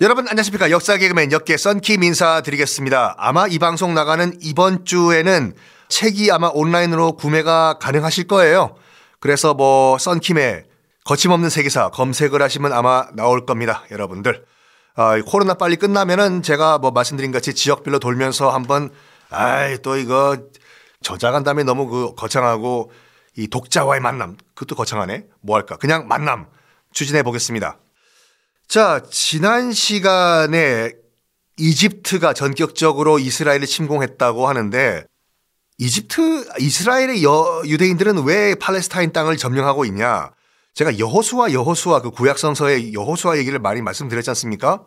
여러분 안녕하십니까 역사 개그맨 역계 썬킴 인사드리겠습니다. 아마 이 방송 나가는 이번 주에는 책이 아마 온라인으로 구매가 가능하실 거예요. 그래서 뭐 썬킴의 거침없는 세계사 검색을 하시면 아마 나올 겁니다. 여러분들. 아, 코로나 빨리 끝나면은 제가 뭐 말씀드린 같이 지역별로 돌면서 한번 아이 또 이거 저작한 다음에 너무 그 거창하고 이 독자와의 만남 그것도 거창하네. 뭐 할까? 그냥 만남 추진해 보겠습니다. 자, 지난 시간에 이집트가 전격적으로 이스라엘을 침공했다고 하는데 이집트, 이스라엘의 여, 유대인들은 왜 팔레스타인 땅을 점령하고 있냐? 제가 여호수아 여호수아 그 구약성서의 여호수아 얘기를 많이 말씀드렸지 않습니까?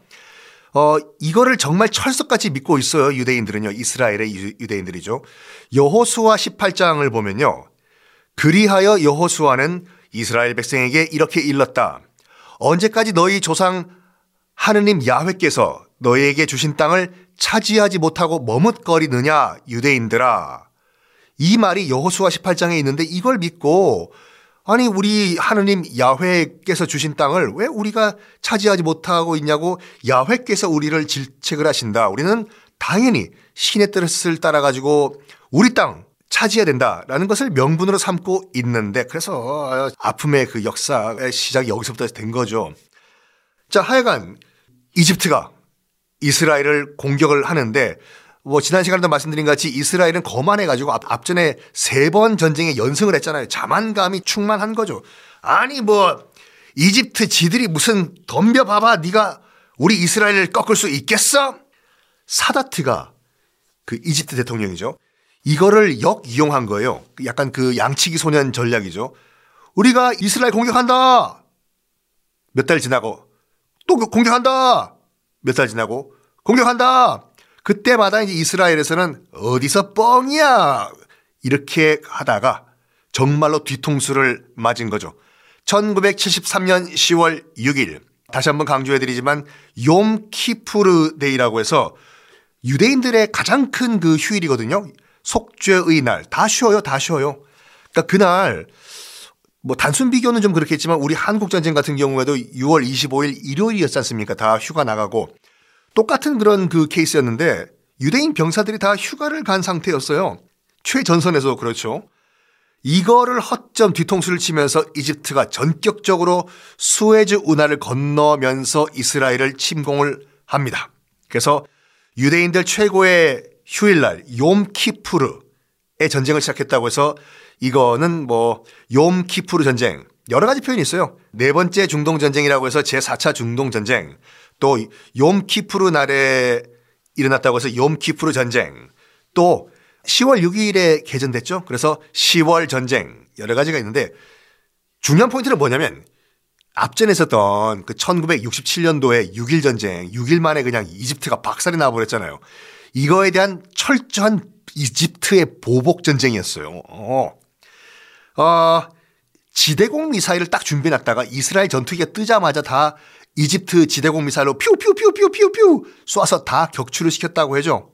어, 이거를 정말 철석같이 믿고 있어요. 유대인들은요. 이스라엘의 유대인들이죠. 여호수아 18장을 보면요. 그리하여 여호수아는 이스라엘 백성에게 이렇게 일렀다. 언제까지 너희 조상 하느님 야훼께서 너희에게 주신 땅을 차지하지 못하고 머뭇거리느냐 유대인들아. 이 말이 여호수아 18장에 있는데 이걸 믿고 아니 우리 하느님 야훼께서 주신 땅을 왜 우리가 차지하지 못하고 있냐고 야훼께서 우리를 질책을 하신다. 우리는 당연히 신의 뜻을 따라 가지고 우리 땅 차지해야 된다라는 것을 명분으로 삼고 있는데 그래서 아픔의 그 역사의 시작이 여기서부터 된 거죠. 자, 하여간 이집트가 이스라엘을 공격을 하는데 뭐 지난 시간에도 말씀드린 같이 이스라엘은 거만해 가지고 앞, 전에 세 번 전쟁에 연승을 했잖아요. 자만감이 충만한 거죠. 아니 뭐 이집트 지들이 무슨 덤벼 봐봐 네가 우리 이스라엘을 꺾을 수 있겠어? 사다트가 그 이집트 대통령이죠. 이거를 역이용한 거예요. 약간 그 양치기 소년 전략이죠. 우리가 이스라엘 공격한다! 몇 달 지나고 또 공격한다! 몇 달 지나고 공격한다! 그때마다 이제 이스라엘에서는 어디서 뻥이야! 이렇게 하다가 정말로 뒤통수를 맞은 거죠. 1973년 10월 6일 다시 한번 강조해드리지만 욤 키푸르 데이라고 해서 유대인들의 가장 큰 그 휴일이거든요. 속죄의 날. 다 쉬어요. 다 쉬어요. 그러니까 그날 뭐 단순 비교는 좀 그렇겠지만 우리 한국전쟁 같은 경우에도 6월 25일 일요일이었지 않습니까? 다 휴가 나가고 똑같은 그런 그 케이스였는데 유대인 병사들이 다 휴가를 간 상태였어요. 최전선에서 그렇죠. 이거를 허점 뒤통수를 치면서 이집트가 전격적으로 수에즈 운하를 건너면서 이스라엘을 침공을 합니다. 그래서 유대인들 최고의 휴일날 욤키푸르의 전쟁을 시작했다고 해서 이거는 뭐 욤키푸르 전쟁 여러 가지 표현이 있어요. 네 번째 중동 전쟁이라고 해서 제 4차 중동 전쟁 또 욤키푸르 날에 일어났다고 해서 욤키푸르 전쟁 또 10월 6일에 개전됐죠. 그래서 10월 전쟁 여러 가지가 있는데 중요한 포인트는 뭐냐면 앞전에 있었던 그 1967년도에 6일 전쟁 6일 만에 그냥 이집트가 박살이 나버렸잖아요. 이거에 대한 철저한 이집트의 보복 전쟁이었어요. 어. 어, 지대공 미사일을 딱 준비해 놨다가 이스라엘 전투기가 뜨자마자 다 이집트 지대공 미사일로 퓨퓨퓨퓨퓨퓨 쏴서 다 격추를 시켰다고 해죠.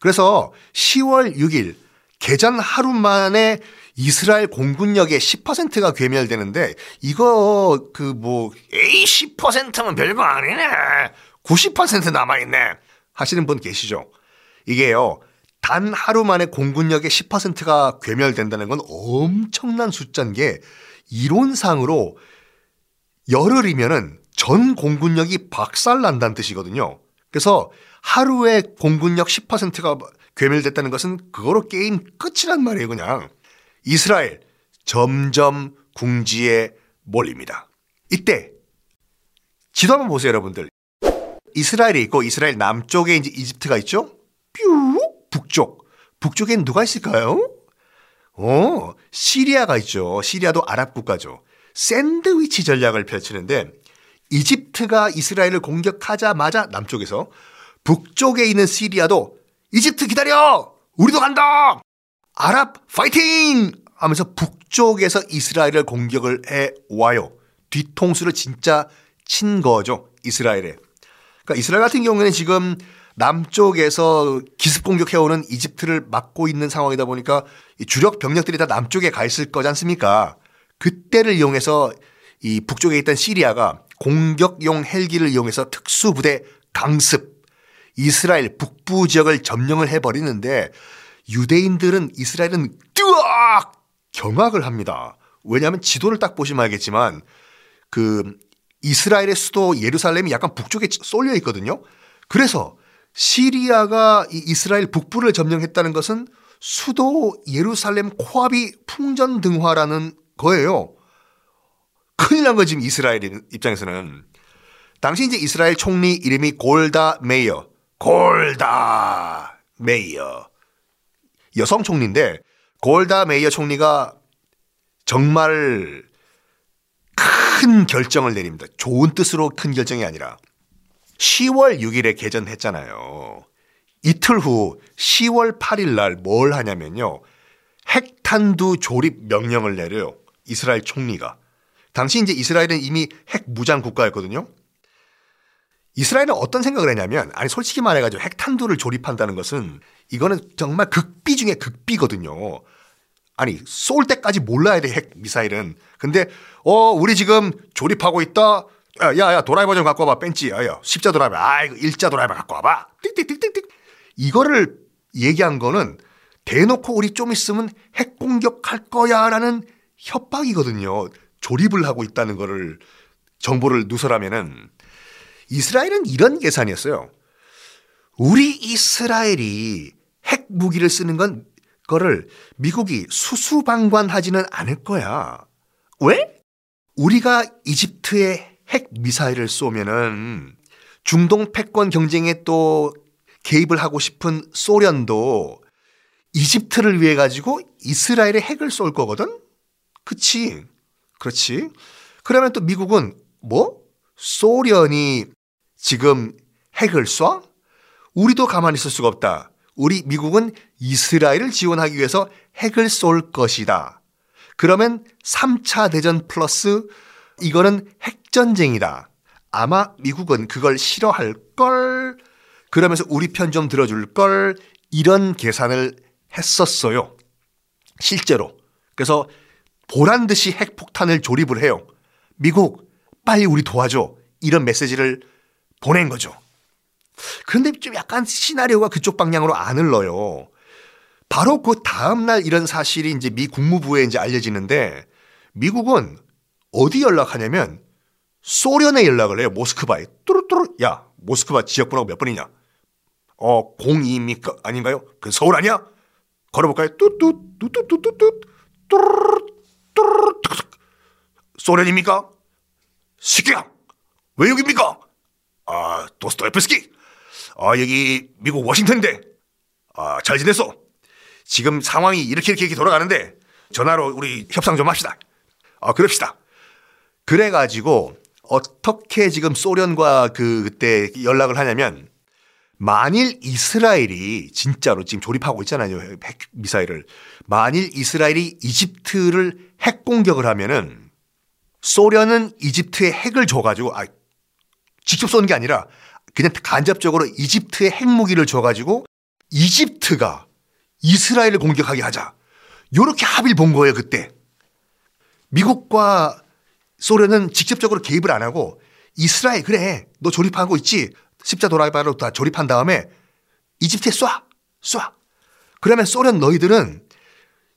그래서 10월 6일 개전 하루 만에 이스라엘 공군력의 10%가 괴멸되는데 이거 그 뭐 에이 10%면 별거 아니네. 90% 남아 있네. 하시는 분 계시죠? 이게요. 단 하루 만에 공군력의 10%가 괴멸된다는 건 엄청난 숫자인 게 이론상으로 열흘이면은 전 공군력이 박살난다는 뜻이거든요. 그래서 하루에 공군력 10%가 괴멸됐다는 것은 그거로 게임 끝이란 말이에요, 그냥. 이스라엘 점점 궁지에 몰립니다. 이때 지도 한번 보세요, 여러분들. 이스라엘이 있고 이스라엘 남쪽에 이제 이집트가 있죠? 뾰 북쪽. 북쪽엔 누가 있을까요? 어, 시리아가 있죠. 시리아도 아랍 국가죠. 샌드위치 전략을 펼치는데 이집트가 이스라엘을 공격하자마자 남쪽에서 북쪽에 있는 시리아도 이집트 기다려! 우리도 간다! 아랍 파이팅! 하면서 북쪽에서 이스라엘을 공격을 해 와요. 뒤통수를 진짜 친 거죠. 이스라엘에. 그러니까 이스라엘 같은 경우에는 지금 남쪽에서 기습 공격해오는 이집트를 막고 있는 상황이다 보니까 주력 병력들이 다 남쪽에 가 있을 거지 않습니까? 그때를 이용해서 이 북쪽에 있던 시리아가 공격용 헬기를 이용해서 특수부대 강습, 이스라엘 북부 지역을 점령을 해버리는데 유대인들은 이스라엘은 뜨악 경악을 합니다. 왜냐하면 지도를 딱 보시면 알겠지만 그 이스라엘의 수도 예루살렘이 약간 북쪽에 쏠려 있거든요. 그래서 시리아가 이 이스라엘 북부를 점령했다는 것은 수도 예루살렘 코앞이 풍전등화라는 거예요. 큰일 난 거지, 이스라엘 입장에서는. 당시 이제 이스라엘 총리 이름이 골다 메이어. 골다 메이어. 여성 총리인데 골다 메이어 총리가 정말 큰 결정을 내립니다. 좋은 뜻으로 큰 결정이 아니라 10월 6일에 개전했잖아요. 이틀 후 10월 8일 날 뭘 하냐면요. 핵탄두 조립 명령을 내려요. 이스라엘 총리가. 당시 이제 이스라엘은 이미 핵 무장 국가였거든요. 이스라엘은 어떤 생각을 했냐면 아니 솔직히 말해가지고 핵탄두를 조립한다는 것은 이거는 정말 극비 중에 극비거든요. 아니 쏠 때까지 몰라야 돼 핵 미사일은. 근데 어 우리 지금 조립하고 있다. 야 야 도라이버 좀 갖고 와봐 벤치. 야 야 십자 도라이버. 아 이거 일자 도라이버 갖고 와봐. 띡띡띡띡띡. 이거를 얘기한 거는 대놓고 우리 좀 있으면 핵 공격할 거야라는 협박이거든요. 조립을 하고 있다는 거를 정보를 누설하면은 이스라엘은 이런 계산이었어요. 우리 이스라엘이 핵 무기를 쓰는 건 거를 미국이 수수방관하지는 않을 거야. 왜? 우리가 이집트에 핵 미사일을 쏘면은 중동 패권 경쟁에 또 개입을 하고 싶은 소련도 이집트를 위해 가지고 이스라엘에 핵을 쏠 거거든? 그치? 그렇지. 그러면 또 미국은 뭐? 소련이 지금 핵을 쏴? 우리도 가만히 있을 수가 없다. 우리 미국은 이스라엘을 지원하기 위해서 핵을 쏠 것이다. 그러면 3차 대전 플러스 이거는 핵 전쟁이다. 아마 미국은 그걸 싫어할 걸. 그러면서 우리 편 좀 들어줄 걸. 이런 계산을 했었어요. 실제로. 그래서 보란 듯이 핵폭탄을 조립을 해요. 미국, 빨리 우리 도와줘. 이런 메시지를 보낸 거죠. 그런데 좀 약간 시나리오가 그쪽 방향으로 안 흘러요. 바로 그 다음날 이런 사실이 이제 미 국무부에 이제 알려지는데 미국은 어디 연락하냐면 소련에 연락을 해요. 모스크바에. 뚜루뚜루. 야, 모스크바 지역번호가 몇 번이냐? 어, 02입니까? 아닌가요? 그 서울 아니야? 걸어볼까요? 뚜뚜, 뚜뚜뚜뚜뚜, 뚜루뚜, 뚜루뚜. 소련입니까? 시키야! 왜 여기입니까? 아, 도스토옙스키. 아, 여기 미국 워싱턴인데. 아, 잘 지냈어? 지금 상황이 이렇게 이렇게, 이렇게 돌아가는데 전화로 우리 협상 좀 합시다. 아, 그럽시다. 그래가지고 어떻게 지금 소련과 그 그때 연락을 하냐면 만일 이스라엘이 진짜로 지금 조립하고 있잖아요. 핵 미사일을. 만일 이스라엘이 이집트를 핵 공격을 하면은 소련은 이집트에 핵을 줘 가지고 아 직접 쏘는 게 아니라 그냥 간접적으로 이집트에 핵무기를 줘 가지고 이집트가 이스라엘을 공격하게 하자. 요렇게 합의를 본 거예요, 그때. 미국과 소련은 직접적으로 개입을 안 하고 이스라엘, 그래. 너 조립하고 있지? 십자 도라이바로 다 조립한 다음에 이집트에 쏴! 쏴! 그러면 소련 너희들은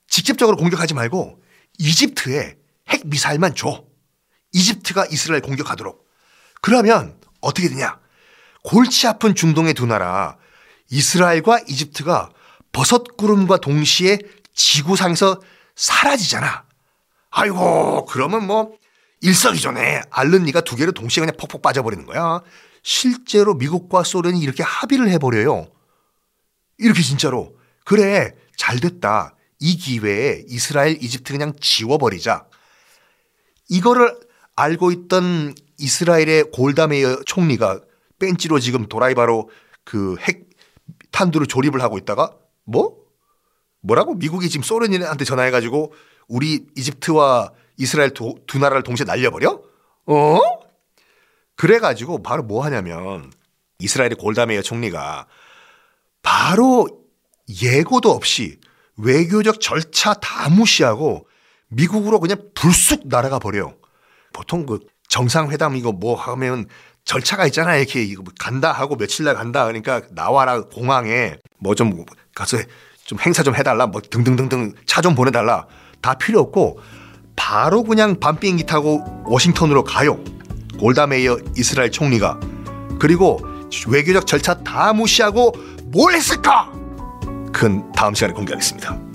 직접적으로 공격하지 말고 이집트에 핵 미사일만 줘. 이집트가 이스라엘 공격하도록. 그러면 어떻게 되냐? 골치 아픈 중동의 두 나라 이스라엘과 이집트가 버섯 구름과 동시에 지구상에서 사라지잖아. 아이고 그러면 뭐 일석이조네 알른니가 두 개를 동시에 그냥 퍽퍽 빠져버리는 거야. 실제로 미국과 소련이 이렇게 합의를 해버려요. 이렇게 진짜로 그래 잘 됐다. 이 기회에 이스라엘, 이집트 그냥 지워버리자. 이거를 알고 있던 이스라엘의 골다메이어 총리가 벤치로 지금 도라이바로 그 핵 탄두를 조립을 하고 있다가 뭐? 뭐라고? 미국이 지금 소련한테 전화해가지고 우리 이집트와 이스라엘 두, 두 나라를 동시에 날려버려? 어? 그래가지고 바로 뭐 하냐면 이스라엘의 골다메이어 총리가 바로 예고도 없이 외교적 절차 다 무시하고 미국으로 그냥 불쑥 날아가 버려. 보통 그 정상회담 이거 뭐 하면 절차가 있잖아요. 이렇게 뭐 간다 하고 며칠 날 간다. 그러니까 나와라 공항에 뭐 좀 가서 좀 행사 좀 해달라. 뭐 등등등등 차 좀 보내달라. 다 필요 없고 바로 그냥 밤 비행기 타고 워싱턴으로 가요. 골다 메이어 이스라엘 총리가 그리고 외교적 절차 다 무시하고 뭘 했을까? 큰 다음 시간에 공개하겠습니다.